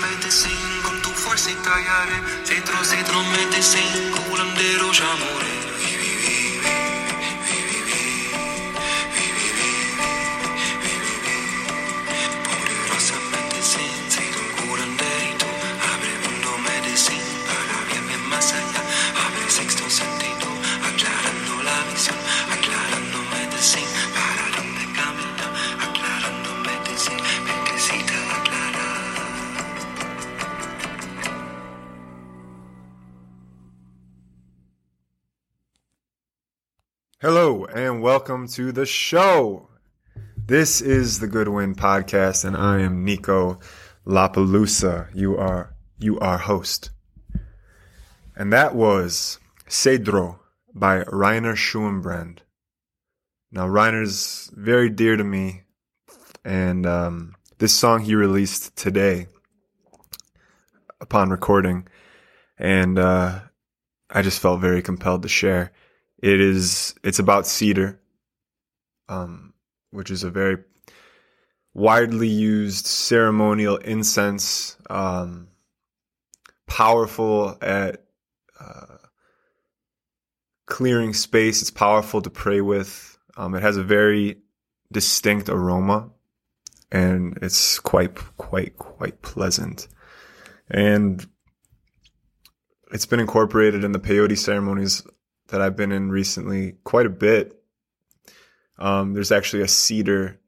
me desin, con tu faci să-i taiare Se trose, trome culandero cu amore. Welcome to the show. This is the Goodwind podcast, and I am Niko LaPelusa. You are you are host, and that was Cedro by Rainer Scheurenbrand. Now Rainer's very dear to me, and um, this song he released today upon recording, and uh, I just felt very compelled to share. It is it's about cedar, um, which is a very widely used ceremonial incense, um, powerful at uh, clearing space. It's powerful to pray with. Um, it has a very distinct aroma, and it's quite quite quite pleasant. And it's been incorporated in the peyote ceremonies that I've been in recently quite a bit. Um, there's actually a cedar,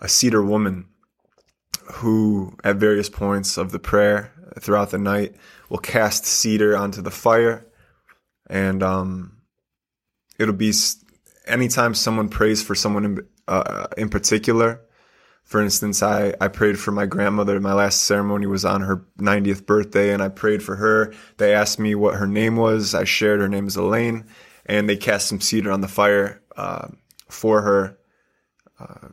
a cedar woman who, at various points of the prayer throughout the night, will cast cedar onto the fire, and um, it'll be anytime someone prays for someone in, uh, in particular. For instance, I, I prayed for my grandmother. My last ceremony was on her 90th birthday, and I prayed for her. They asked me what her name was. I shared her name is Elaine, and they cast some cedar on the fire uh, for her. Uh,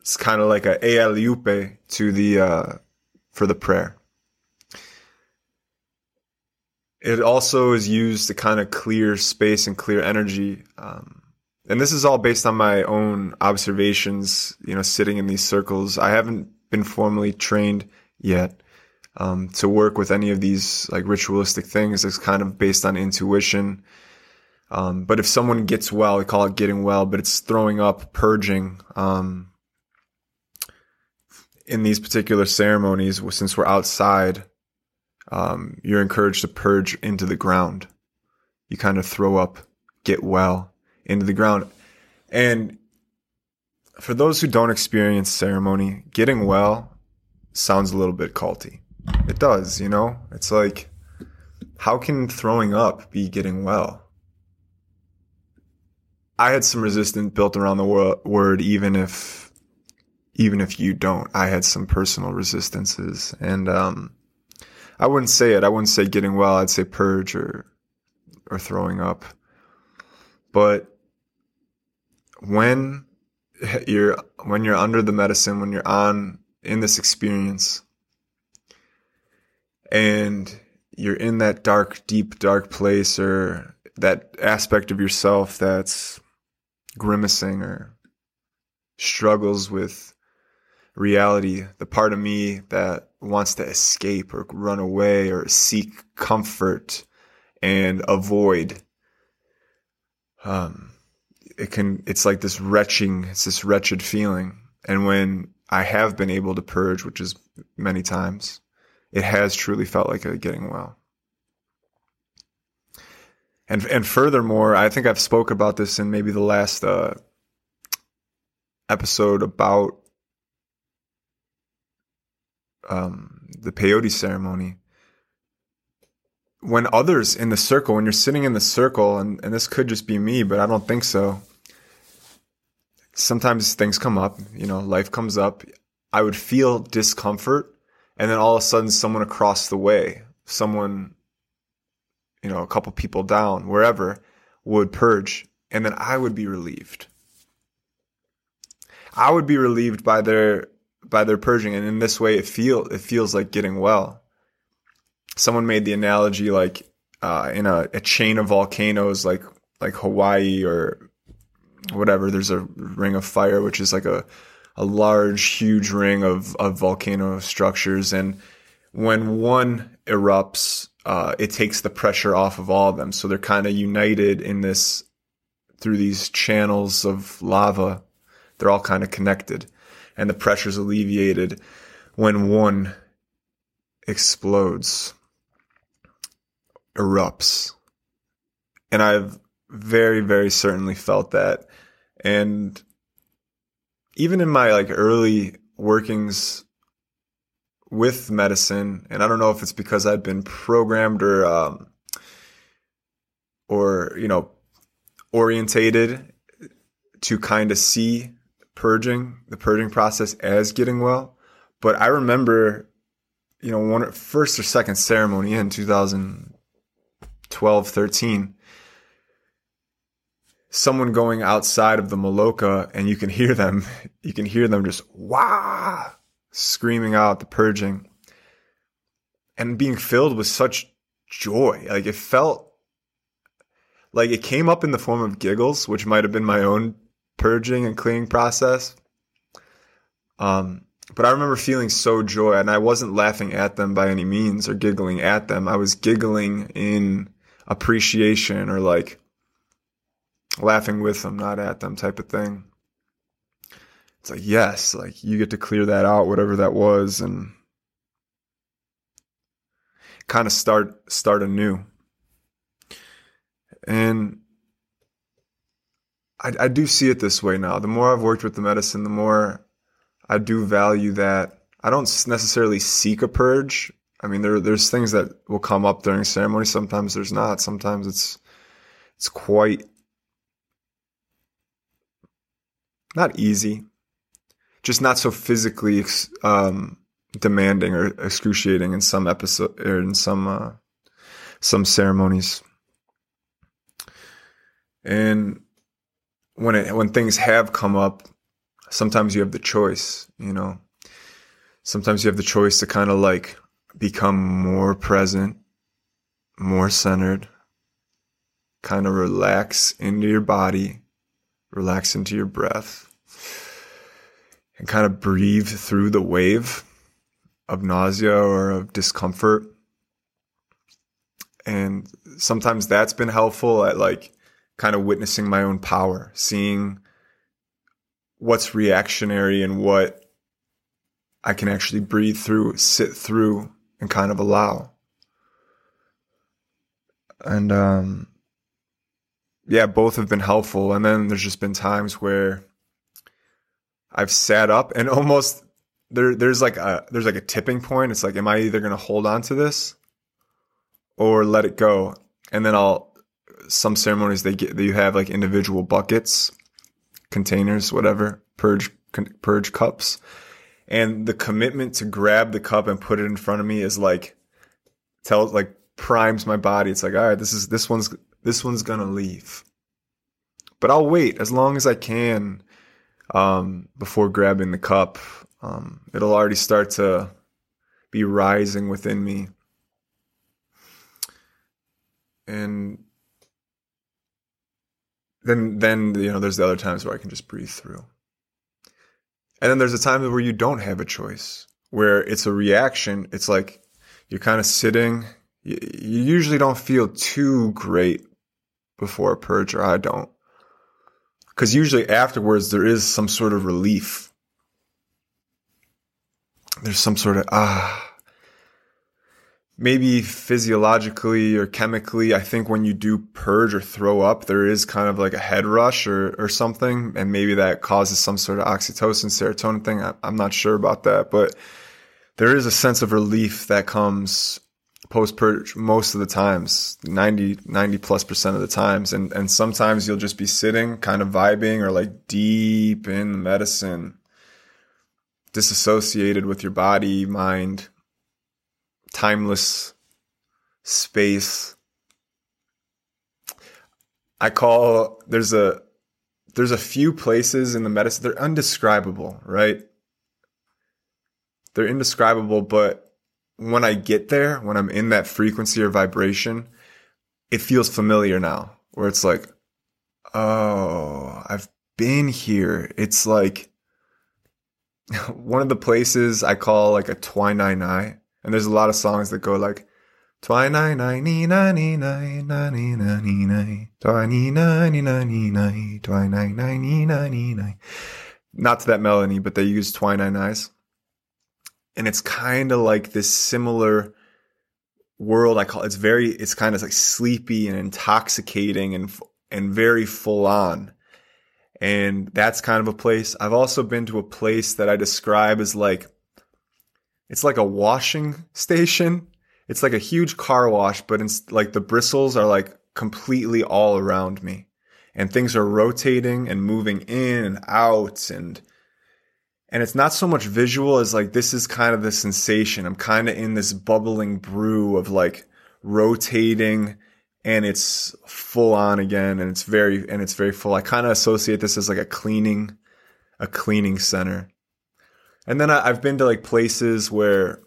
it's kind of like a ealiupe to the uh, for the prayer. It also is used to kind of clear space and clear energy. Um, and this is all based on my own observations, you know, sitting in these circles. I haven't been formally trained yet um, to work with any of these like ritualistic things. It's kind of based on intuition. Um, but if someone gets well, we call it getting well, but it's throwing up, purging. Um, in these particular ceremonies, since we're outside, um, you're encouraged to purge into the ground. You kind of throw up, get well into the ground. And for those who don't experience ceremony, getting well sounds a little bit culty. It does, you know? It's like, how can throwing up be getting well? I had some resistance built around the word, even if, even if you don't. I had some personal resistances, and um, I wouldn't say it. I wouldn't say getting well. I'd say purge or, or throwing up. But when you're when you're under the medicine, when you're on in this experience, and you're in that dark, deep, dark place, or that aspect of yourself that's grimacing or struggles with reality, the part of me that wants to escape or run away or seek comfort and avoid. Um, it can, it's like this retching, it's this wretched feeling. And when I have been able to purge, which is many times, it has truly felt like a getting well. And, and furthermore, I think I've spoke about this in maybe the last, uh, episode about um, the peyote ceremony, when others in the circle, when you're sitting in the circle, and, and this could just be me, but I don't think so. Sometimes things come up, you know, life comes up. I would feel discomfort, and then all of a sudden, someone across the way, someone, you know, a couple people down, wherever, would purge, and then I would be relieved. I would be relieved by their by their purging, and in this way, it feel it feels like getting well. someone made the analogy like uh, in a, a chain of volcanoes, like like Hawaii or whatever. There's a ring of fire, which is like a a large, huge ring of of volcano structures, and when one erupts, uh, it takes the pressure off of all of them. So they're kind of united in this through these channels of lava. They're all kind of connected, and the pressure's alleviated when one explodes, erupts. And I've very, very certainly felt that. And even in my like early workings with medicine, and I don't know if it's because I'd been programmed or, um, or, you know, orientated to kind of see purging, the purging process as getting well. But I remember, you know, one first or second ceremony in 2012, 13, someone going outside of the Maloka and you can hear them, you can hear them just wah screaming out the purging and being filled with such joy. Like it felt like it came up in the form of giggles, which might have been my own purging and cleaning process. Um, but I remember feeling so joy, and I wasn't laughing at them by any means or giggling at them. I was giggling in appreciation or like laughing with them, not at them type of thing. It's like, yes, like you get to clear that out, whatever that was, and kind of start start anew. And I, I do see it this way now. The more I've worked with the medicine, the more I do value that. I don't necessarily seek a purge. I mean, there there's things that will come up during ceremony. Sometimes there's not. Sometimes it's it's quite not easy, just not so physically um, demanding or excruciating in some episode or in some uh, some ceremonies. And when it when things have come up, sometimes you have the choice, you know. Sometimes you have the choice to kind of like become more present, more centered, kind of relax into your body, relax into your breath, and kind of breathe through the wave of nausea or of discomfort. And sometimes that's been helpful at like kind of witnessing my own power, seeing what's reactionary and what I can actually breathe through, sit through, and kind of allow. And um, yeah, both have been helpful. And then there's just been times where I've sat up and almost there there's like a there's like a tipping point. It's like, am I either gonna hold on to this or let it go? And then I'll some ceremonies they get you have like individual buckets containers, whatever, purge purge cups. And the commitment to grab the cup and put it in front of me is like tells like primes my body. It's like, all right, this is this one's this one's gonna leave. But I'll wait as long as I can um, before grabbing the cup. Um, it'll already start to be rising within me. And then then you know there's the other times where I can just breathe through. And then there's a time where you don't have a choice, where it's a reaction. It's like you're kind of sitting. You, you usually don't feel too great before a purge, or I don't. Because usually afterwards there is some sort of relief. There's some sort of ah maybe physiologically or chemically, I think when you do purge or throw up, there is kind of like a head rush or, or something. And maybe that causes some sort of oxytocin, serotonin thing. I, I'm not sure about that, but there is a sense of relief that comes post purge most of the times 90 90 plus percent of the times and and sometimes you'll just be sitting kind of vibing or like deep in the medicine disassociated with your body mind timeless space. I call there's a there's a few places in the medicine they're undescribable, right? They're indescribable, but when I get there, when I'm in that frequency or vibration, it feels familiar now where it's like, oh, I've been here. It's like one of the places I call like a twinai and there's a lot of songs that go like twinai nai ni na ni nai na ni na ni nai twinai nai ni na ni nai twinai nai ni na ni nai. Not to that melody, but they use twinai nais. And it's kind of like this similar world I call it's very it's kind of like sleepy and intoxicating and and very full on. And that's kind of a place. I've also been to a place that I describe as like it's like a washing station. It's like a huge car wash, but it's like the bristles are like completely all around me. And things are rotating and moving in and out and and it's not so much visual as like this is kind of the sensation. I'm kind of in this bubbling brew of like rotating and it's full on again and it's very and it's very full. I kind of associate this as like a cleaning a cleaning center. And then I, I've been to like places where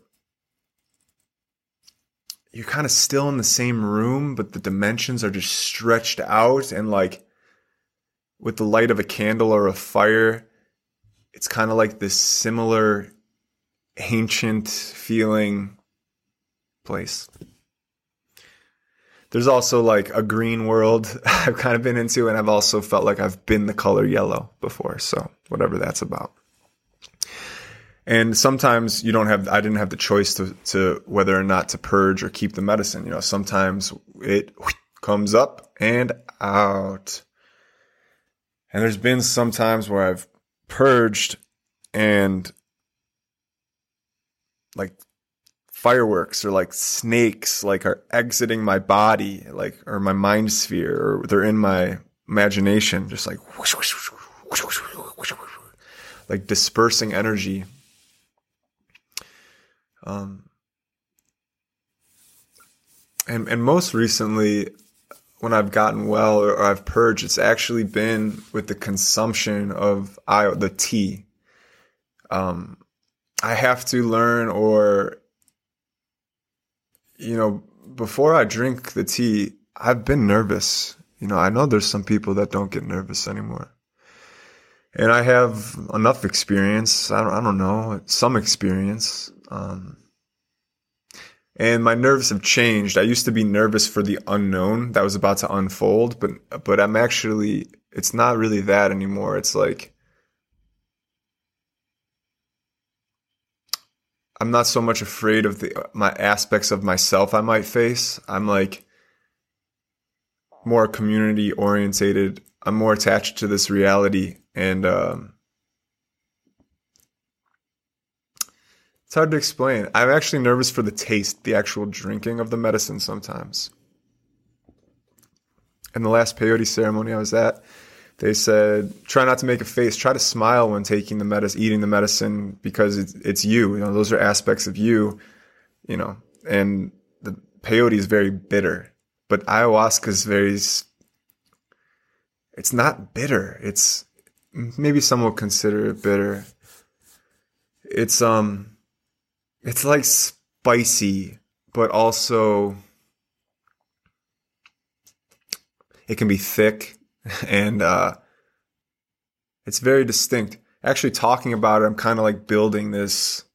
you're kind of still in the same room, but the dimensions are just stretched out and like with the light of a candle or a fire, it's kind of like this similar ancient feeling place. There's also like a green world I've kind of been into, and I've also felt like I've been the color yellow before. So, whatever that's about. And sometimes you don't have, I didn't have the choice to, to whether or not to purge or keep the medicine. You know, sometimes it comes up and out. And there's been some times where I've purged and like fireworks or like snakes like are exiting my body like or my mind sphere or they're in my imagination just like whoosh, whoosh, whoosh, like dispersing energy. Um and and most recently when I've gotten well or I've purged, it's actually been with the consumption of I, the tea. Um, I have to learn or, you know, before I drink the tea, I've been nervous. You know, I know there's some people that don't get nervous anymore. And I have enough experience. I don't, I don't know, some experience. Um, and my nerves have changed. I used to be nervous for the unknown that was about to unfold, but but I'm actually it's not really that anymore. It's like I'm not so much afraid of the my aspects of myself I might face. I'm like more community orientated. I'm more attached to this reality and um It's hard to explain. I'm actually nervous for the taste, the actual drinking of the medicine sometimes. In the last peyote ceremony I was at, they said, try not to make a face, try to smile when taking the medicine, eating the medicine, because it's, it's you. You know, those are aspects of you, you know, and the peyote is very bitter, but ayahuasca is very, it's not bitter. It's, maybe some will consider it bitter. It's, um, it's like spicy, but also it can be thick and uh, it's very distinct. Actually, talking about it, I'm kind of like building this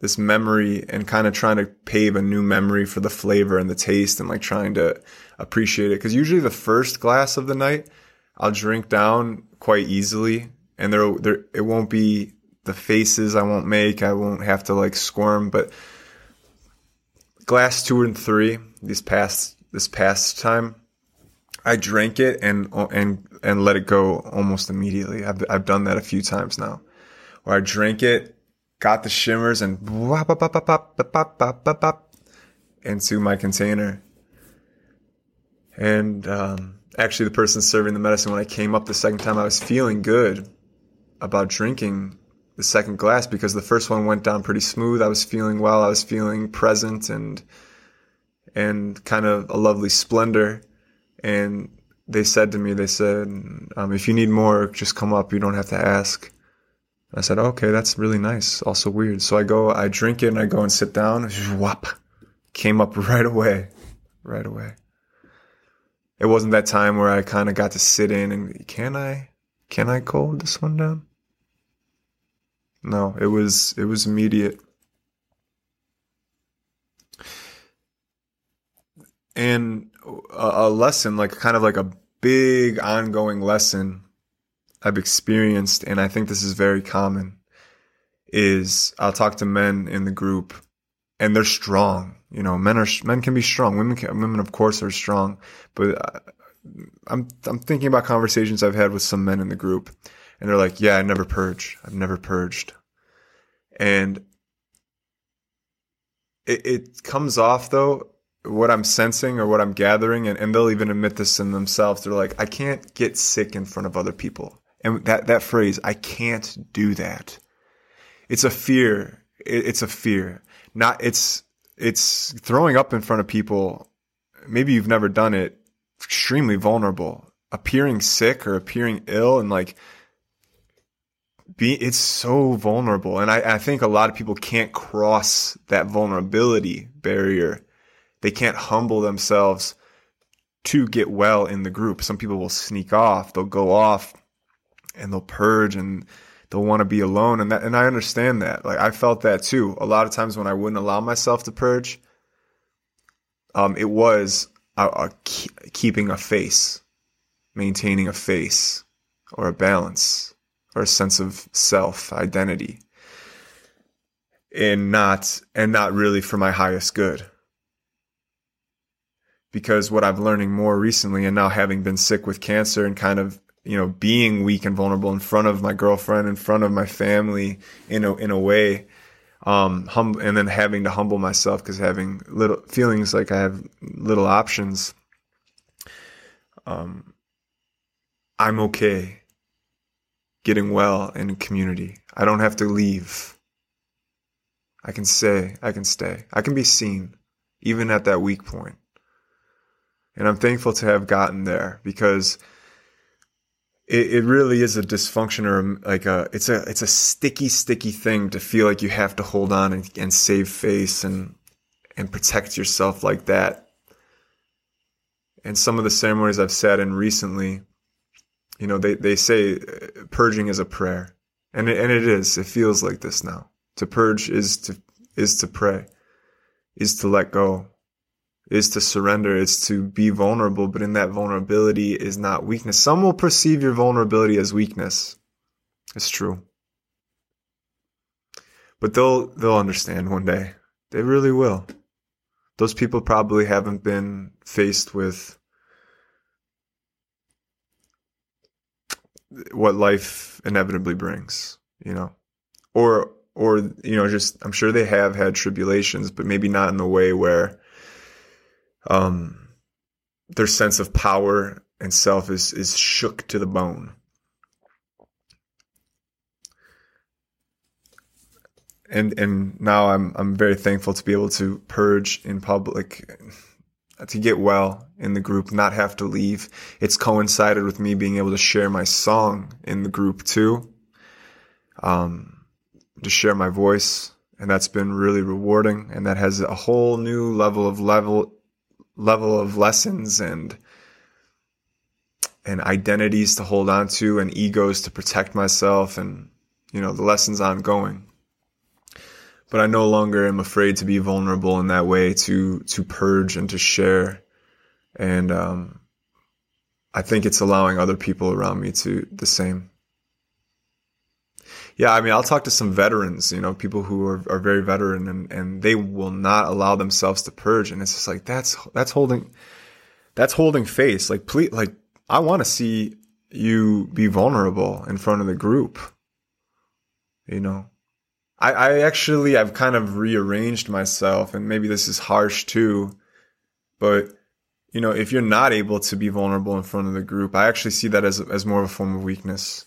this memory and kind of trying to pave a new memory for the flavor and the taste and like trying to appreciate it. Because usually the first glass of the night, I'll drink down quite easily, and there there it won't be the faces I won't make. I won't have to like squirm. But glass two and three, this past this past time, I drank it and and and let it go almost immediately. I've I've done that a few times now, where I drank it, got the shimmers, and into my container. And um, actually, the person serving the medicine when I came up the second time, I was feeling good about drinking the second glass because the first one went down pretty smooth. I was feeling well. I was feeling present and and kind of a lovely splendor. And they said to me, they said, um, if you need more, just come up. You don't have to ask. I said, okay, that's really nice. Also weird. So I go, I drink it and I go and sit down. Whop. Came up right away. Right away. It wasn't that time where I kind of got to sit in and can I, can I cold this one down? No, it was, it was immediate. And a, a lesson, like kind of like a big ongoing lesson I've experienced, and I think this is very common, is I'll talk to men in the group, and they're strong. You know, men are men can be strong. Women can, women of course are strong, but uh, I'm I'm thinking about conversations I've had with some men in the group, and they're like, "Yeah, I never purge. I've never purged," and it, it comes off though what I'm sensing or what I'm gathering, and, and they'll even admit this in themselves. They're like, I can't get sick in front of other people. And that, that phrase, I can't do that. It's a fear. It's a fear. Not, it's, it's throwing up in front of people. Maybe you've never done it. Extremely vulnerable. Appearing sick or appearing ill and like, be, it's so vulnerable. And I, I think a lot of people can't cross that vulnerability barrier. They can't humble themselves to get well in the group. Some people will sneak off. They'll go off and they'll purge and they'll want to be alone and that and I understand that. Like I felt that too. A lot of times when I wouldn't allow myself to purge, um, it was a, keeping a face, maintaining a face or a balance a sense of self identity, and not and not really for my highest good. Because what I've learning more recently, and now having been sick with cancer and kind of you know, being weak and vulnerable in front of my girlfriend, in front of my family, in a in a way, um, hum- and then having to humble myself because having little feelings like I have little options. Um, I'm okay getting well in community. I don't have to leave. I can say, I can stay. I can be seen, even at that weak point. And I'm thankful to have gotten there because it, it really is a dysfunction or um, like a it's a it's a sticky sticky thing to feel like you have to hold on and, and save face and and protect yourself like that and some of the ceremonies i've sat in recently you know they, they say uh, purging is a prayer and it, and it is it feels like this now to purge is to is to pray is to let go is to surrender, is to be vulnerable, but in that vulnerability is not weakness. Some will perceive your vulnerability as weakness. It's true. But they'll they'll understand one day. They really will. Those people probably haven't been faced with what life inevitably brings, you know. Or or you know, just I'm sure they have had tribulations, but maybe not in the way where um, their sense of power and self is is shook to the bone. And and now I'm I'm very thankful to be able to purge in public, to get well in the group, not have to leave. It's coincided with me being able to share my song in the group too. Um, to share my voice, and that's been really rewarding. And that has a whole new level of level level of lessons and and identities to hold on to and egos to protect myself and you know the lessons ongoing but i no longer am afraid to be vulnerable in that way to to purge and to share and um, i think it's allowing other people around me to the same yeah, I mean, I'll talk to some veterans, you know, people who are, are very veteran and, and they will not allow themselves to purge. And it's just like, that's, that's holding, that's holding face. Like, please, like, I want to see you be vulnerable in front of the group. You know, I, I actually, I've kind of rearranged myself and maybe this is harsh too, but you know, if you're not able to be vulnerable in front of the group, I actually see that as, as more of a form of weakness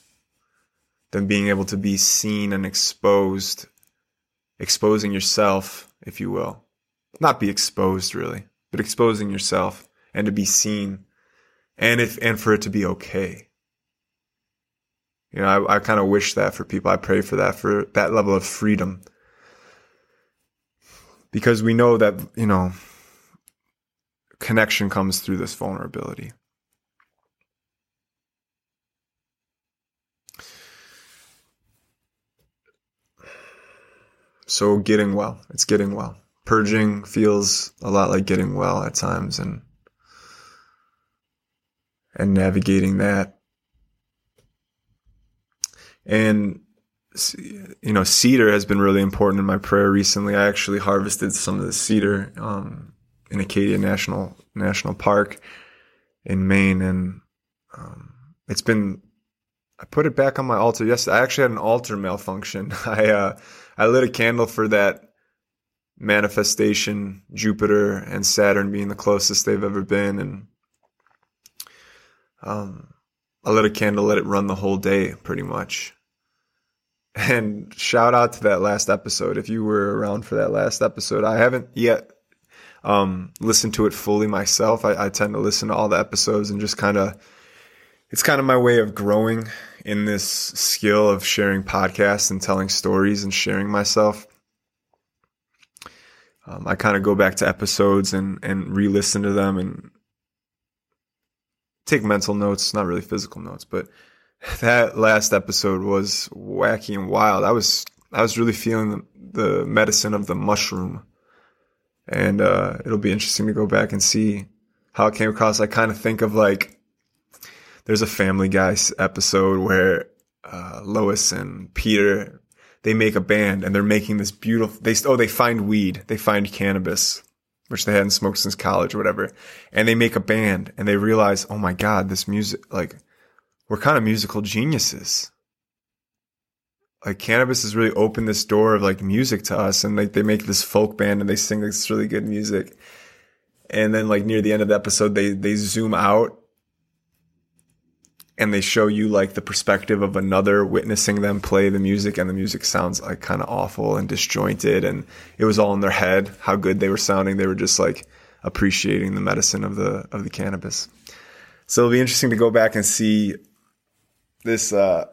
than being able to be seen and exposed, exposing yourself, if you will. Not be exposed really, but exposing yourself and to be seen and if, and for it to be okay. You know, I, I kind of wish that for people. I pray for that, for that level of freedom. Because we know that, you know, connection comes through this vulnerability. So getting well, it's getting well. Purging feels a lot like getting well at times and and navigating that. And you know, cedar has been really important in my prayer recently. I actually harvested some of the cedar um, in Acadia National National Park in Maine, and um, it's been. I put it back on my altar yesterday. I actually had an altar malfunction. I uh, I lit a candle for that manifestation, Jupiter and Saturn being the closest they've ever been, and um, I lit a candle, let it run the whole day, pretty much. And shout out to that last episode. If you were around for that last episode, I haven't yet um, listened to it fully myself. I, I tend to listen to all the episodes and just kind of, it's kind of my way of growing in this skill of sharing podcasts and telling stories and sharing myself. Um, I kind of go back to episodes and, and re listen to them and take mental notes, not really physical notes, but that last episode was wacky and wild. I was, I was really feeling the, medicine of the mushroom and, uh, it'll be interesting to go back and see how it came across. I kind of think of like, there's a Family Guy episode where uh, Lois and Peter they make a band and they're making this beautiful. They oh they find weed, they find cannabis, which they hadn't smoked since college or whatever, and they make a band and they realize oh my god this music like we're kind of musical geniuses. Like cannabis has really opened this door of like music to us, and like they make this folk band and they sing this really good music. And then like near the end of the episode, they they zoom out and they show you like the perspective of another witnessing them play the music and the music sounds like kind of awful and disjointed and it was all in their head how good they were sounding they were just like appreciating the medicine of the of the cannabis so it'll be interesting to go back and see this uh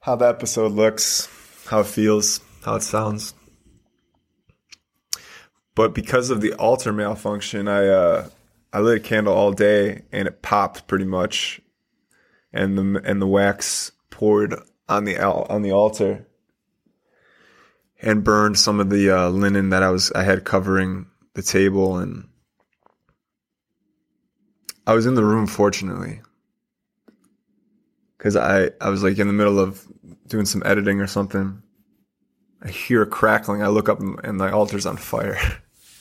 how the episode looks how it feels how it sounds. But because of the altar malfunction i uh I lit a candle all day and it popped pretty much, and the and the wax poured on the on the altar and burned some of the uh, linen that I was I had covering the table and I was in the room fortunately because I I was like in the middle of doing some editing or something. I hear a crackling. I look up and the altar's on fire.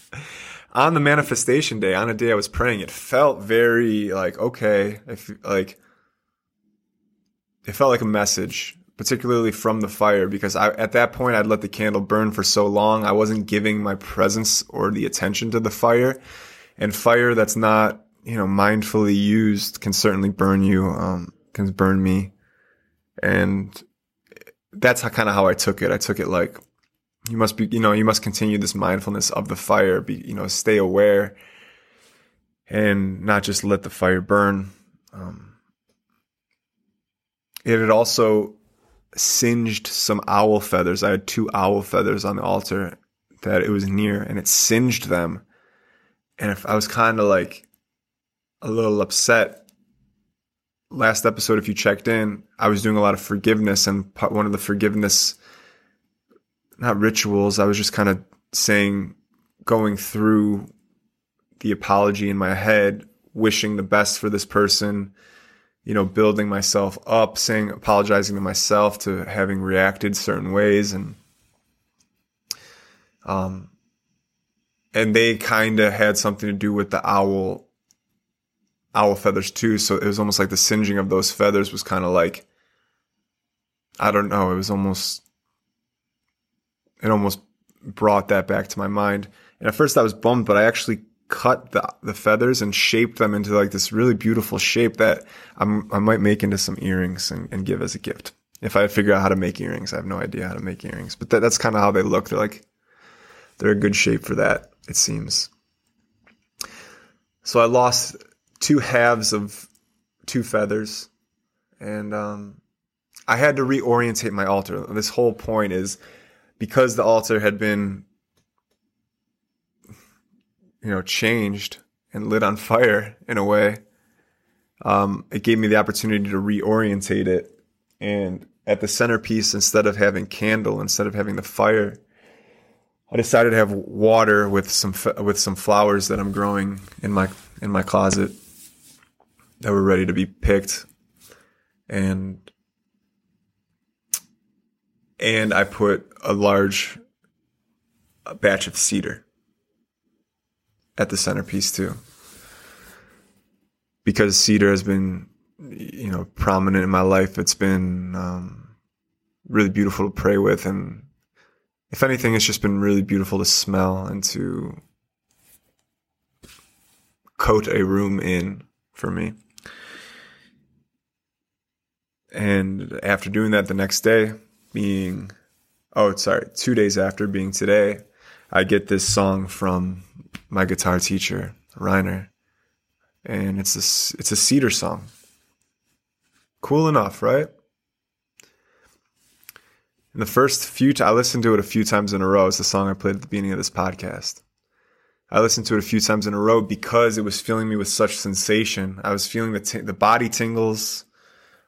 on the manifestation day, on a day I was praying, it felt very like, okay, if like, it felt like a message, particularly from the fire, because I, at that point I'd let the candle burn for so long. I wasn't giving my presence or the attention to the fire and fire that's not, you know, mindfully used can certainly burn you, um, can burn me. And that's how kind of how I took it. I took it like, you must be, you know, you must continue this mindfulness of the fire, be, you know, stay aware and not just let the fire burn. Um, it had also singed some owl feathers. I had two owl feathers on the altar that it was near and it singed them. And if I was kind of like a little upset last episode, if you checked in, I was doing a lot of forgiveness and one of the forgiveness not rituals. I was just kind of saying, going through the apology in my head, wishing the best for this person, you know, building myself up, saying, apologizing to myself to having reacted certain ways. And, um, and they kind of had something to do with the owl, owl feathers too. So it was almost like the singeing of those feathers was kind of like, I don't know, it was almost it almost brought that back to my mind. And at first I was bummed, but I actually cut the the feathers and shaped them into like this really beautiful shape that I'm, I might make into some earrings and, and, give as a gift. If I figure out how to make earrings, I have no idea how to make earrings, but that, that's kind of how they look. They're like, they're a good shape for that, it seems. So I lost two halves of two feathers and um, I had to reorientate my altar. This whole point is because the altar had been, you know, changed and lit on fire in a way. Um, it gave me the opportunity to reorientate it, and at the centerpiece, instead of having candle, instead of having the fire, I decided to have water with some with some flowers that I'm growing in my in my closet that were ready to be picked, and and I put a large batch of cedar at the centerpiece too, because cedar has been you know prominent in my life. It's been um, really beautiful to pray with and if anything, it's just been really beautiful to smell and to coat a room in for me. And after doing that the next day, being, oh, sorry, two days after being today, I get this song from my guitar teacher, Rainer. And it's a, it's a cedar song. Cool enough, right? And the first few, t- I listened to it a few times in a row. It's the song I played at the beginning of this podcast. I listened to it a few times in a row because it was filling me with such sensation. I was feeling the t- the body tingles.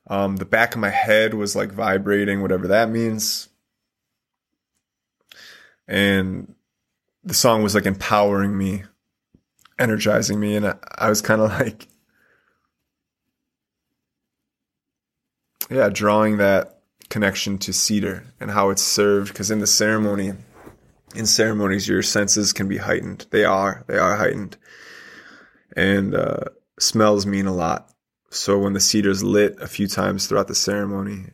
Um, the back of my head was like vibrating, whatever that means. And the song was like empowering me, energizing me, and I, I was kind of like, yeah, drawing that connection to cedar and how it's served because in the ceremony in ceremonies your senses can be heightened. They are they are heightened. And uh, smells mean a lot so when the cedar's lit a few times throughout the ceremony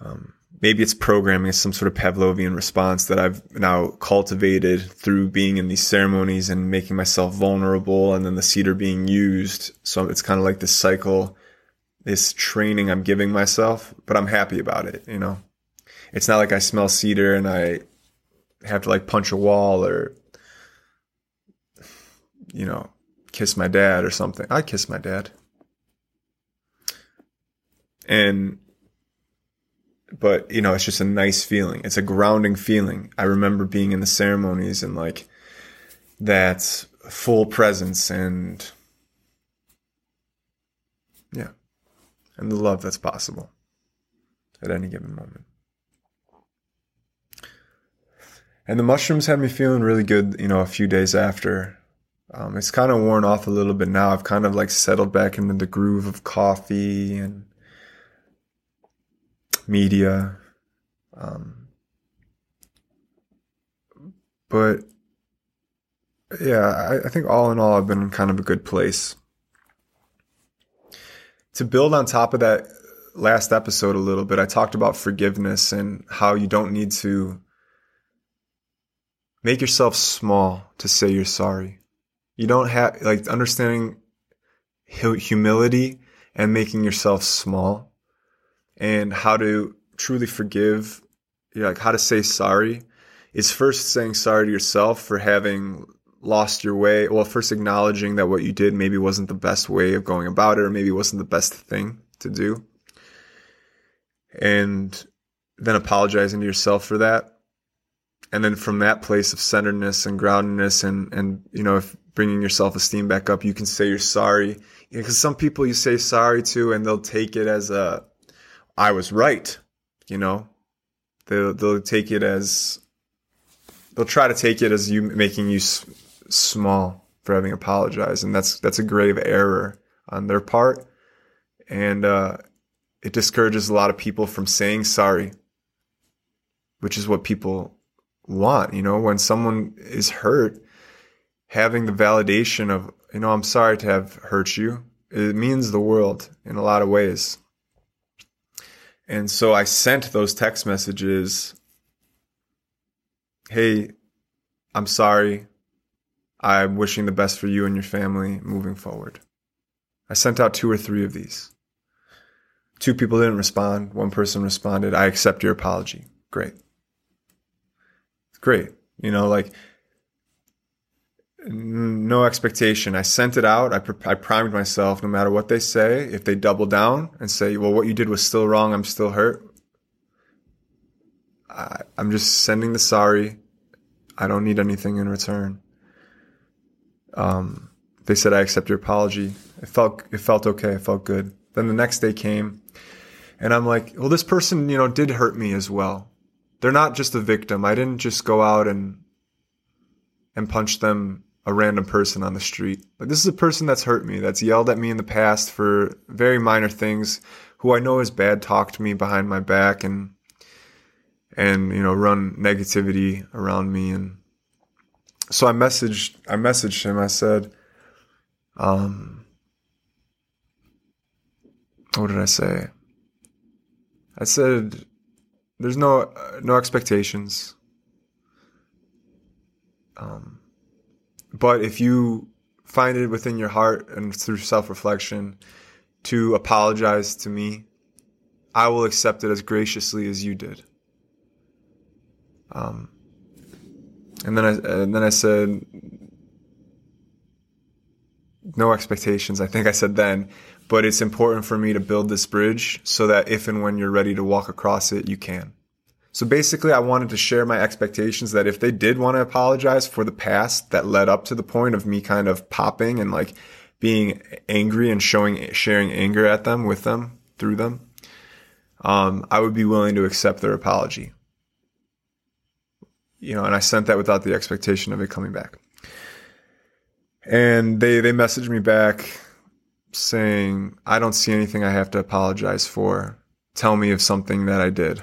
um, maybe it's programming some sort of pavlovian response that i've now cultivated through being in these ceremonies and making myself vulnerable and then the cedar being used so it's kind of like this cycle this training I'm giving myself, but I'm happy about it, you know. It's not like I smell cedar and I have to like punch a wall or you know, kiss my dad or something. I kiss my dad. And but you know, it's just a nice feeling. It's a grounding feeling. I remember being in the ceremonies and like that full presence and yeah and the love that's possible at any given moment. And the mushrooms had me feeling really good, you know, a few days after. Um, it's kind of worn off a little bit now. I've kind of like settled back into the groove of coffee and media. Um, but yeah, I, I think all in all, I've been in kind of a good place to build on top of that last episode a little bit, I talked about forgiveness and how you don't need to make yourself small to say you're sorry. You don't have, like, understanding humility and making yourself small and how to truly forgive, you know, like how to say sorry is first saying sorry to yourself for having lost your way. Well, first acknowledging that what you did maybe wasn't the best way of going about it, or maybe wasn't the best thing to do. And then apologizing to yourself for that. And then from that place of centeredness and groundedness and, and, you know, if bringing your self esteem back up, you can say you're sorry. Because some people you say sorry to and they'll take it as a, I was right, you know, they'll, they'll take it as, they'll try to take it as you making you small for having apologized, and that's that's a grave error on their part, and uh, it discourages a lot of people from saying sorry, which is what people want. You know, when someone is hurt, having the validation of you know I'm sorry to have hurt you, it means the world in a lot of ways. And so I sent those text messages. Hey, I'm sorry. I'm wishing the best for you and your family moving forward. I sent out two or three of these. Two people didn't respond. One person responded, I accept your apology. Great. Great. You know, like, no expectation. I sent it out. I, I primed myself no matter what they say. If they double down and say, well, what you did was still wrong, I'm still hurt. I, I'm just sending the sorry. I don't need anything in return. Um, they said, I accept your apology. It felt, it felt okay. It felt good. Then the next day came and I'm like, well, this person, you know, did hurt me as well. They're not just a victim. I didn't just go out and, and punch them a random person on the street. Like this is a person that's hurt me, that's yelled at me in the past for very minor things, who I know has bad talked me behind my back and and you know run negativity around me and so I messaged I messaged him. I said, um, what did I say? I said, there's no no expectations. Um, but if you find it within your heart and through self reflection to apologize to me, I will accept it as graciously as you did. Um, and then I and then I said, no expectations. I think I said then, but it's important for me to build this bridge so that if and when you're ready to walk across it, you can. So basically, I wanted to share my expectations that if they did want to apologize for the past that led up to the point of me kind of popping and like being angry and showing, sharing anger at them with them through them, um, I would be willing to accept their apology. You know, and I sent that without the expectation of it coming back. And they, they messaged me back saying, I don't see anything I have to apologize for. Tell me of something that I did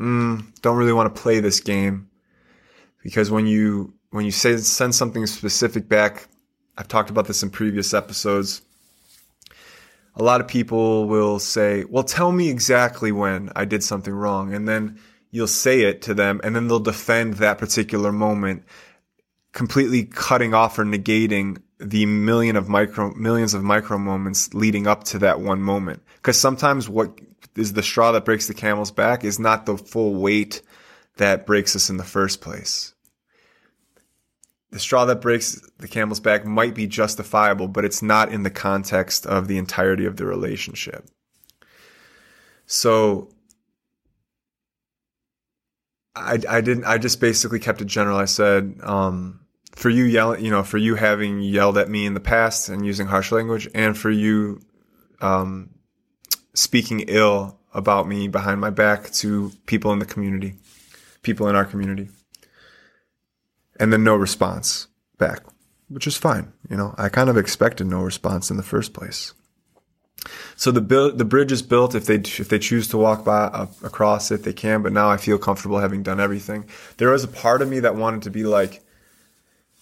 mm, don't really want to play this game because when you when you say send something specific back, I've talked about this in previous episodes. A lot of people will say, "Well, tell me exactly when I did something wrong," and then you'll say it to them, and then they'll defend that particular moment, completely cutting off or negating the million of micro millions of micro moments leading up to that one moment. Because sometimes what is the straw that breaks the camel's back is not the full weight that breaks us in the first place. The straw that breaks the camel's back might be justifiable, but it's not in the context of the entirety of the relationship. So I, I didn't, I just basically kept it general. I said, um, for you yelling, you know, for you having yelled at me in the past and using harsh language and for you, um, speaking ill about me behind my back to people in the community, people in our community. And then no response back, which is fine. You know, I kind of expected no response in the first place. So the build, the bridge is built. If they if they choose to walk by uh, across it, they can. But now I feel comfortable having done everything. There was a part of me that wanted to be like,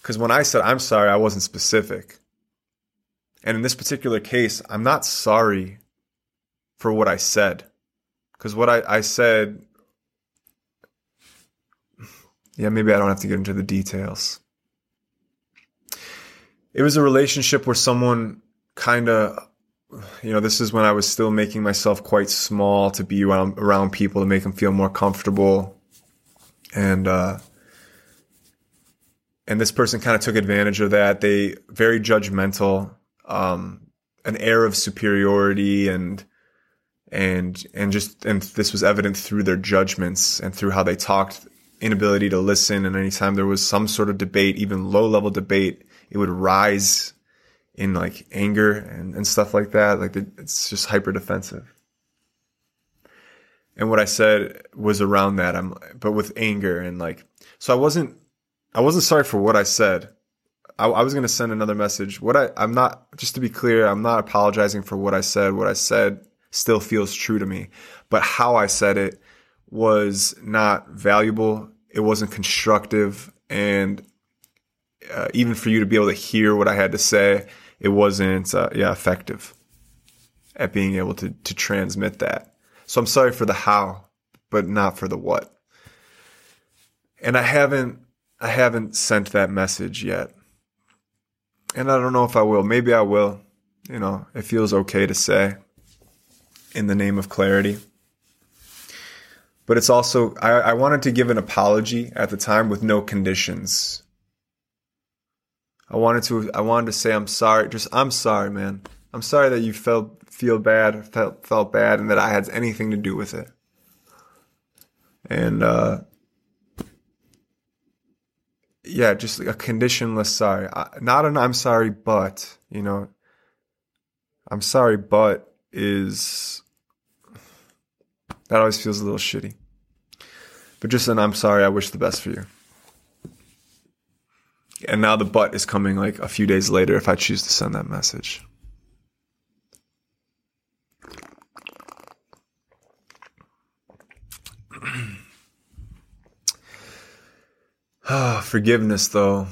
because when I said I'm sorry, I wasn't specific. And in this particular case, I'm not sorry for what I said. Because what I, I said, yeah, maybe I don't have to get into the details. It was a relationship where someone kind of, you know, this is when I was still making myself quite small to be around, around people to make them feel more comfortable. And, uh, and this person kind of took advantage of that. They very judgmental, um, an air of superiority and and and just and this was evident through their judgments and through how they talked. Inability to listen and anytime there was some sort of debate even low level debate it would rise in like anger and, and stuff like that. Like it's just hyper defensive and what i said was around that. I'm but with anger and like so i wasn't i wasn't sorry for what i said I, I was going to send another message what i i'm not just to be clear i'm not apologizing for what i said what i said still feels true to me. But how I said it was not valuable. It wasn't constructive. And uh, even for you to be able to hear what I had to say, it wasn't, uh, yeah, effective at being able to, to transmit that. So I'm sorry for the how, but not for the what. And I haven't, I haven't sent that message yet. And I don't know if I will. Maybe I will. You know, it feels okay to say in the name of clarity. But it's also, I, I wanted to give an apology at the time with no conditions. I wanted to I wanted to say I'm sorry. Just I'm sorry, man. I'm sorry that you felt feel bad, felt felt bad, and that I had anything to do with it. And uh, yeah, just a conditionless sorry. Not an I'm sorry, but you know, I'm sorry, but is that always feels a little shitty. But just an I'm sorry, I wish the best for you. And now the but is coming like a few days later if I choose to send that message. forgiveness though.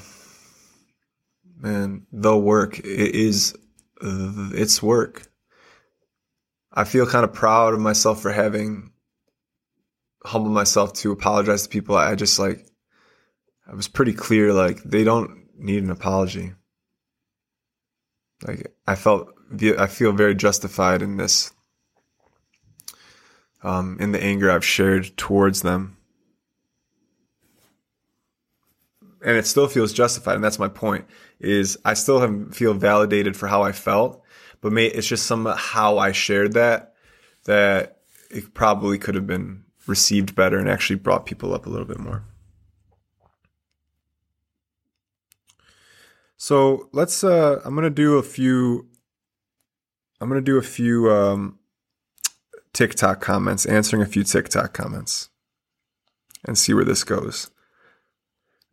Man, the work it is it's work. I feel kind of proud of myself for having humbled myself to apologize to people. I just like I was pretty clear like they don't need an apology. Like I felt I feel very justified in this um, in the anger I've shared towards them. And it still feels justified, and that's my point. Is I still have, feel validated for how I felt, but may, it's just some how I shared that that it probably could have been received better and actually brought people up a little bit more. So let's. Uh, I'm gonna do a few. I'm gonna do a few um, TikTok comments, answering a few TikTok comments, and see where this goes.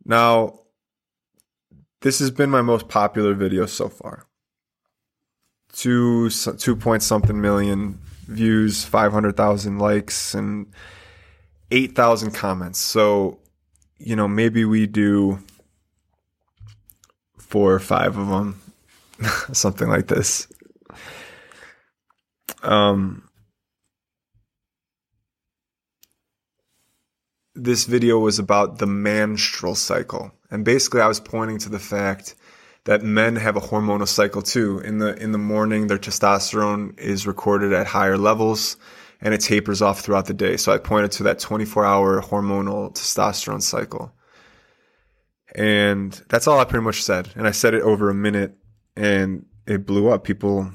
Now, this has been my most popular video so far. Two two point something million views, five hundred thousand likes, and eight thousand comments. So, you know, maybe we do four or five of them, something like this. Um, this video was about the menstrual cycle. And basically I was pointing to the fact that men have a hormonal cycle too. In the in the morning their testosterone is recorded at higher levels and it tapers off throughout the day. So I pointed to that 24-hour hormonal testosterone cycle. And that's all I pretty much said. And I said it over a minute and it blew up. People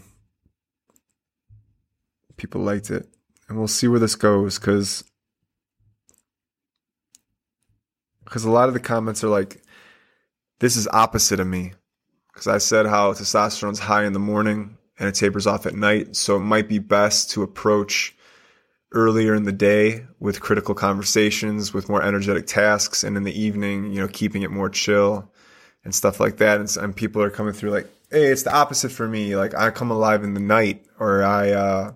people liked it. And we'll see where this goes cuz because a lot of the comments are like, this is opposite of me. Because I said how testosterone's high in the morning and it tapers off at night. So it might be best to approach earlier in the day with critical conversations, with more energetic tasks. And in the evening, you know, keeping it more chill and stuff like that. And, and people are coming through like, Hey, it's the opposite for me. Like I come alive in the night or I, uh,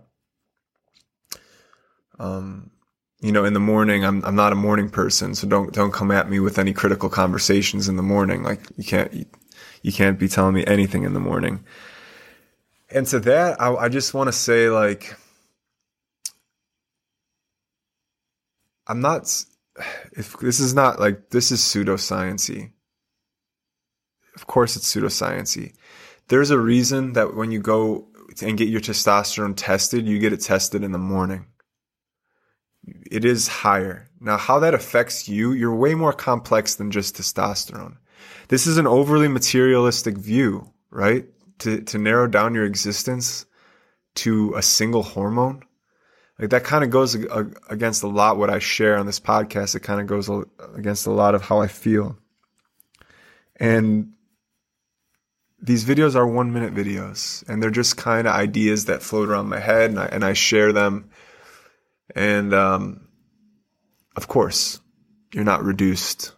um, you know, in the morning, I'm I'm not a morning person, so don't don't come at me with any critical conversations in the morning. Like you can't you, you can't be telling me anything in the morning. And to that, I, I just want to say like, I'm not. If this is not like this is pseudosciency. Of course, it's pseudosciency. There's a reason that when you go and get your testosterone tested, you get it tested in the morning it is higher. Now, how that affects you, you're way more complex than just testosterone. This is an overly materialistic view, right? To, to narrow down your existence to a single hormone. Like that kind of goes against a lot what I share on this podcast. It kind of goes against a lot of how I feel. And these videos are one minute videos and they're just kind of ideas that float around my head and I, and I share them and um, of course, you're not reduced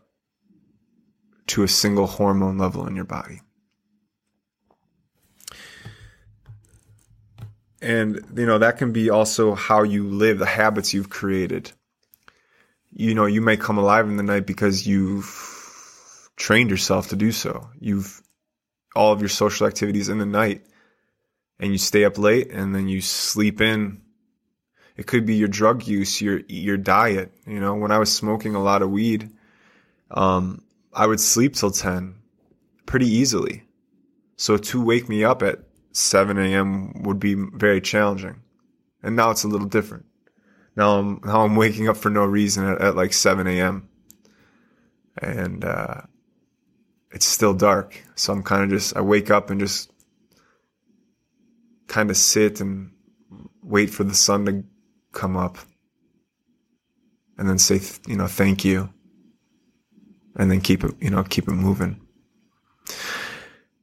to a single hormone level in your body. And, you know, that can be also how you live, the habits you've created. You know, you may come alive in the night because you've trained yourself to do so. You've all of your social activities in the night and you stay up late and then you sleep in it could be your drug use, your your diet. You know, when I was smoking a lot of weed, um, I would sleep till ten pretty easily. So to wake me up at seven a.m. would be very challenging, and now it's a little different. Now I'm now I'm waking up for no reason at, at like seven a.m. and uh, it's still dark. So I'm kind of just, I wake up and just kind of sit and wait for the sun to come up and then say, you know, thank you. And then keep it, you know, keep it moving.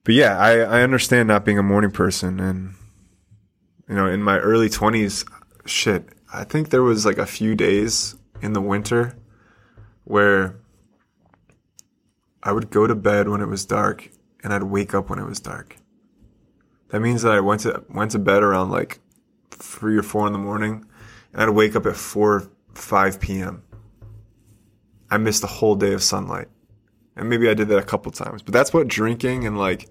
But yeah, I, I understand not being a morning person. And, you know, in my early 20s, shit, I think there was like a few days in the winter where I would go to bed when it was dark and I'd wake up when it was dark. That means that I went to went to bed around like three or four in the morning and I'd wake up at four five p.m. I missed a whole day of sunlight, and maybe I did that a couple times. But that's what drinking and like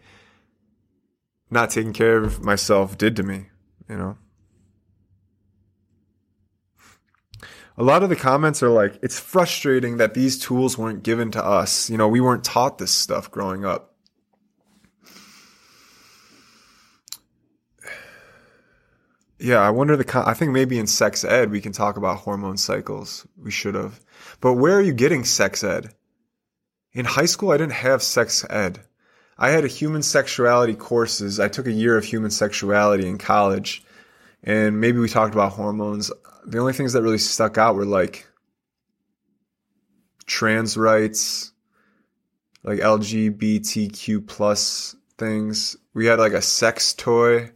not taking care of myself did to me. You know. a lot of the comments are like, it's frustrating that these tools weren't given to us. You know, we weren't taught this stuff growing up. Yeah, I wonder the, I think maybe in sex ed, we can talk about hormone cycles. We should have. But where are you getting sex ed? In high school, I didn't have sex ed. I had a human sexuality courses. I took a year of human sexuality in college and maybe we talked about hormones the only things that really stuck out were like trans rights, like LGBTQ plus things. We had like a sex toy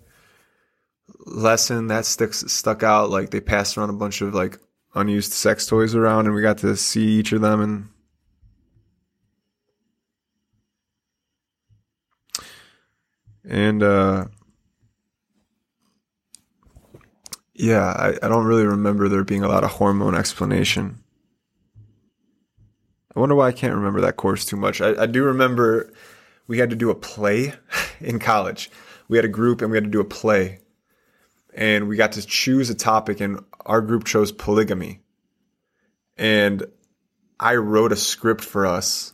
lesson that sticks stuck out. Like they passed around a bunch of like unused sex toys around, and we got to see each of them and. And uh, Yeah, I, I don't really remember there being a lot of hormone explanation. I wonder why I can't remember that course too much. I, I do remember we had to do a play in college. We had a group and we had to do a play. And we got to choose a topic, and our group chose polygamy. And I wrote a script for us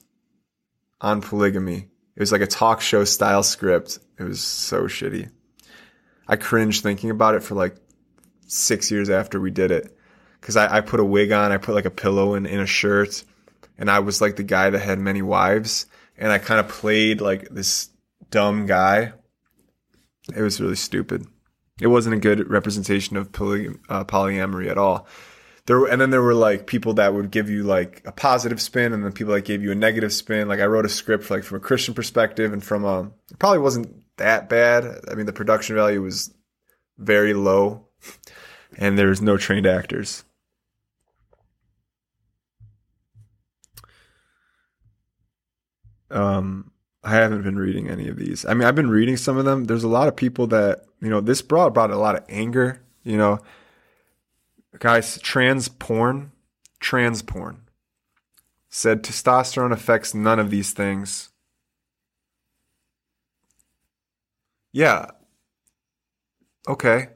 on polygamy. It was like a talk show style script. It was so shitty. I cringed thinking about it for like six years after we did it. Cause I, I put a wig on, I put like a pillow in, in a shirt, and I was like the guy that had many wives, and I kind of played like this dumb guy. It was really stupid. It wasn't a good representation of poly, uh, polyamory at all. There, and then there were like people that would give you like a positive spin, and then people that gave you a negative spin. Like I wrote a script like from a Christian perspective, and from a it probably wasn't that bad. I mean, the production value was very low and there was no trained actors. Um, I haven't been reading any of these. I mean, I've been reading some of them. There's a lot of people that, you know, this brought brought a lot of anger, you know. Guys, trans porn, trans porn said testosterone affects none of these things. Yeah. Okay.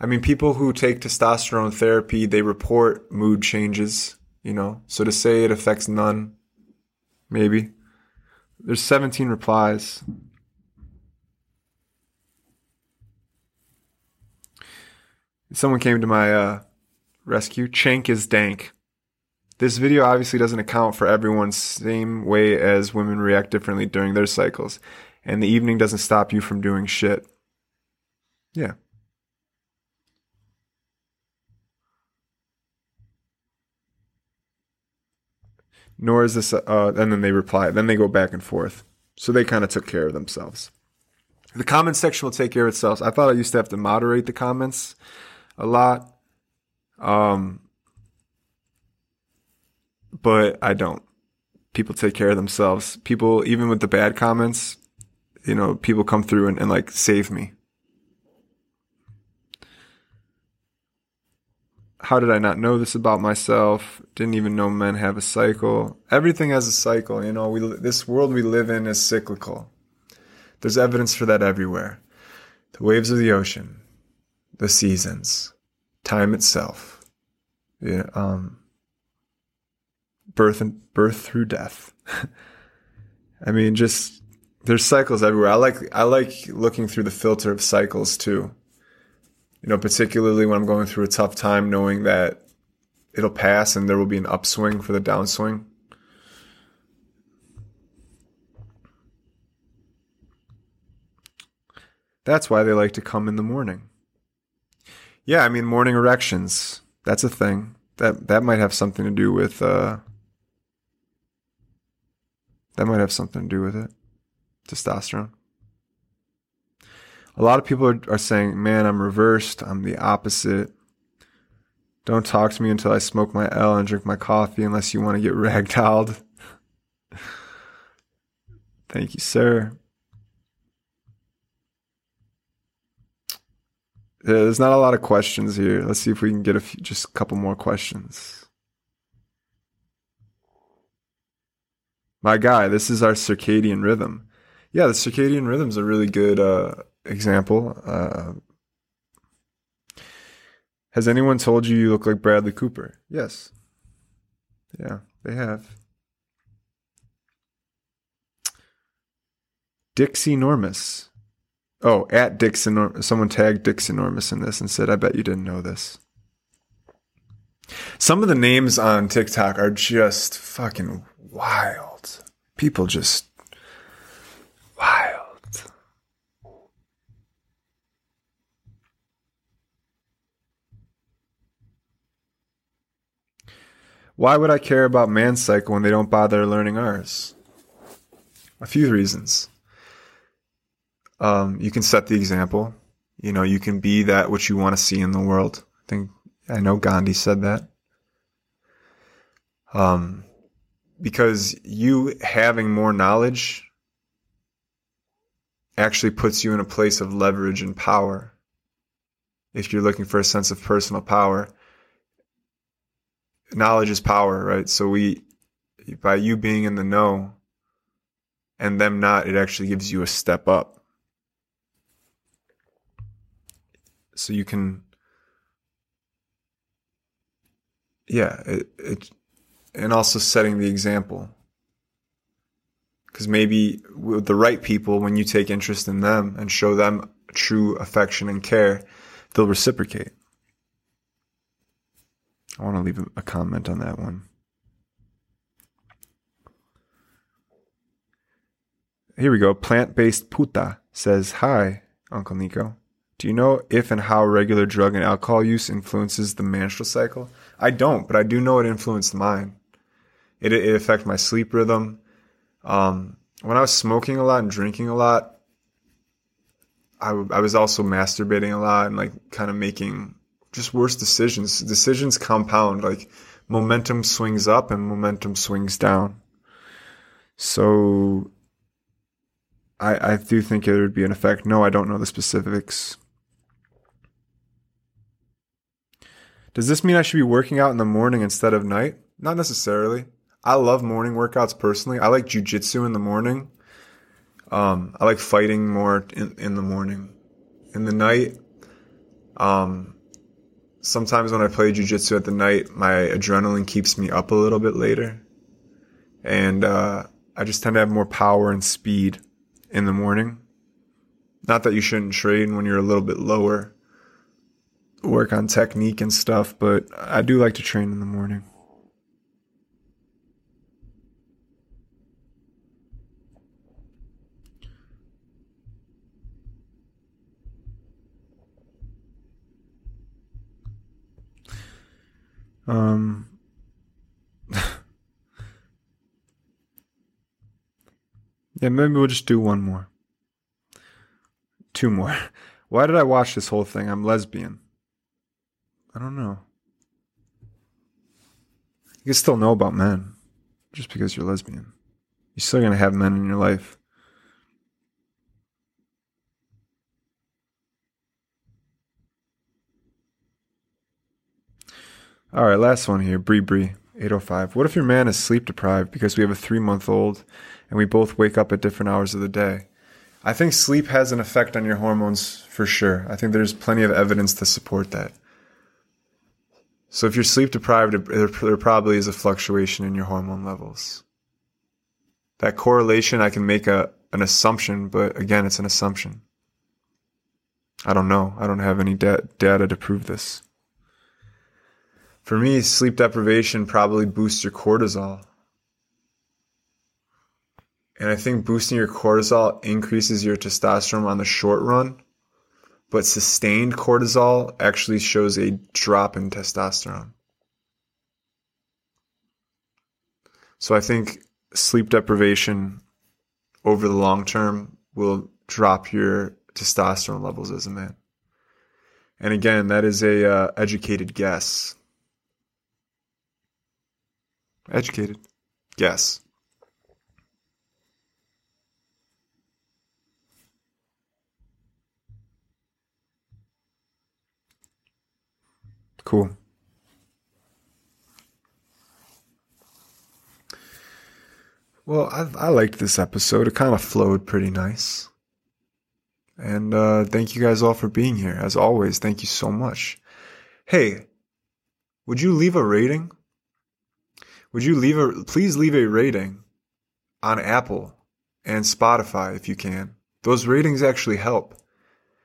I mean, people who take testosterone therapy, they report mood changes, you know. So to say it affects none, maybe. There's 17 replies. Someone came to my uh, rescue. Chank is dank. This video obviously doesn't account for everyone's same way as women react differently during their cycles. And the evening doesn't stop you from doing shit. Yeah. Nor is this, uh, and then they reply, then they go back and forth. So they kind of took care of themselves. The comment section will take care of itself. I thought I used to have to moderate the comments a lot. Um, but I don't. People take care of themselves. People, even with the bad comments, you know, people come through and, and like save me. How did I not know this about myself? Didn't even know men have a cycle. Everything has a cycle. You know, we, this world we live in is cyclical. There's evidence for that everywhere. The waves of the ocean, the seasons, time itself, yeah, um, birth and birth through death. I mean, just there's cycles everywhere. I like I like looking through the filter of cycles too you know, particularly when I'm going through a tough time, knowing that it'll pass and there will be an upswing for the downswing. That's why they like to come in the morning. Yeah, I mean morning erections. That's a thing. That that might have something to do with uh that might have something to do with it. Testosterone. A lot of people are, are saying, man, I'm reversed. I'm the opposite. Don't talk to me until I smoke my L and drink my coffee unless you want to get ragdolled. Thank you, sir. There's not a lot of questions here. Let's see if we can get a few, just a couple more questions. My guy, this is our circadian rhythm. Yeah, the circadian rhythm is a really good uh, example. Uh, has anyone told you you look like Bradley Cooper? Yes. Yeah, they have. Dixie Normus. Oh, at Dixie Dixon, someone tagged Dixon Normus in this and said, I bet you didn't know this. Some of the names on TikTok are just fucking wild. People just wild. Why would I care about man's cycle when they don't bother learning ours? A few reasons. Um, you can set the example. You know, you can be that which you want to see in the world. I think I know Gandhi said that. Um, because you having more knowledge actually puts you in a place of leverage and power. If you're looking for a sense of personal power, knowledge is power, right? So we, by you being in the know and them not, it actually gives you a step up. So you can, yeah, it, it and also setting the example. Because maybe with the right people, when you take interest in them and show them true affection and care, they'll reciprocate. I want to leave a comment on that one. Here we go. Plant based puta says, Hi, Uncle Niko. Do you know if and how regular drug and alcohol use influences the menstrual cycle? I don't, but I do know it influenced mine. It, it affected my sleep rhythm. Um, when I was smoking a lot and drinking a lot, I, w- I was also masturbating a lot and like kind of making just worse decisions. Decisions compound. Like momentum swings up and momentum swings down. So I I do think it would be an effect. No, I don't know the specifics. Does this mean I should be working out in the morning instead of night? Not necessarily. I love morning workouts personally. I like jujitsu in the morning. Um, I like fighting more in, in the morning. In the night, um, sometimes when I play jujitsu at the night, my adrenaline keeps me up a little bit later. And, uh, I just tend to have more power and speed in the morning. Not that you shouldn't train when you're a little bit lower, work on technique and stuff, but I do like to train in the morning. Um, yeah, maybe we'll just do one more. Two more. Why did I watch this whole thing? I'm lesbian. I don't know. You can still know about men just because you're lesbian. You're still going to have men in your life. All right, last one here. Bree Bree, 805. What if your man is sleep deprived because we have a three month old and we both wake up at different hours of the day? I think sleep has an effect on your hormones for sure. I think there's plenty of evidence to support that. So if you're sleep deprived, there, probably is a fluctuation in your hormone levels. That correlation, I can make a, an assumption, but again, it's an assumption. I don't know. I don't have any da- data to prove this. For me, sleep deprivation probably boosts your cortisol. And I think boosting your cortisol increases your testosterone on the short run, but sustained cortisol actually shows a drop in testosterone. So I think sleep deprivation over the long term will drop your testosterone levels as a man. And again, that is a uh, educated guess. Educated Yes. Cool. Well, I, I liked this episode. It kind of flowed pretty nice. And uh, thank you guys all for being here. As always, thank you so much. Hey, would you leave a rating? Would you leave a please leave a rating on Apple and Spotify if you can. Those ratings actually help.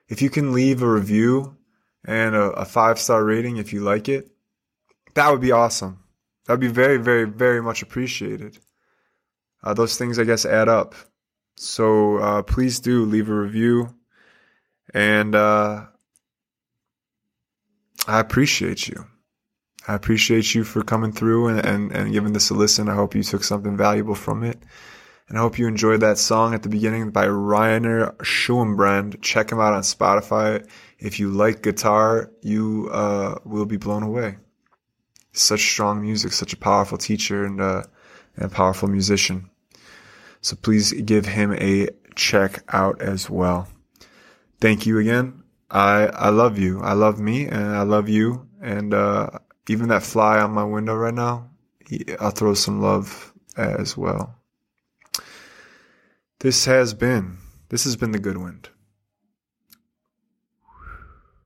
If you can leave a review and a, a five star rating if you like it, that would be awesome. That would be very, very, very much appreciated. Uh, those things, I guess, add up. So uh, please do leave a review. And uh, I appreciate you. I appreciate you for coming through and, and, and giving this a listen. I hope you took something valuable from it. And I hope you enjoyed that song at the beginning by Rainer Scheurenbrand. Check him out on Spotify. If you like guitar, you uh, will be blown away. Such strong music, such a powerful teacher and, uh, and a powerful musician. So please give him a check out as well. Thank you again. I, I love you. I love me and I love you. And, uh, even that fly on my window right now, I'll throw some love uh, as well. This has been, this has been the Goodwind.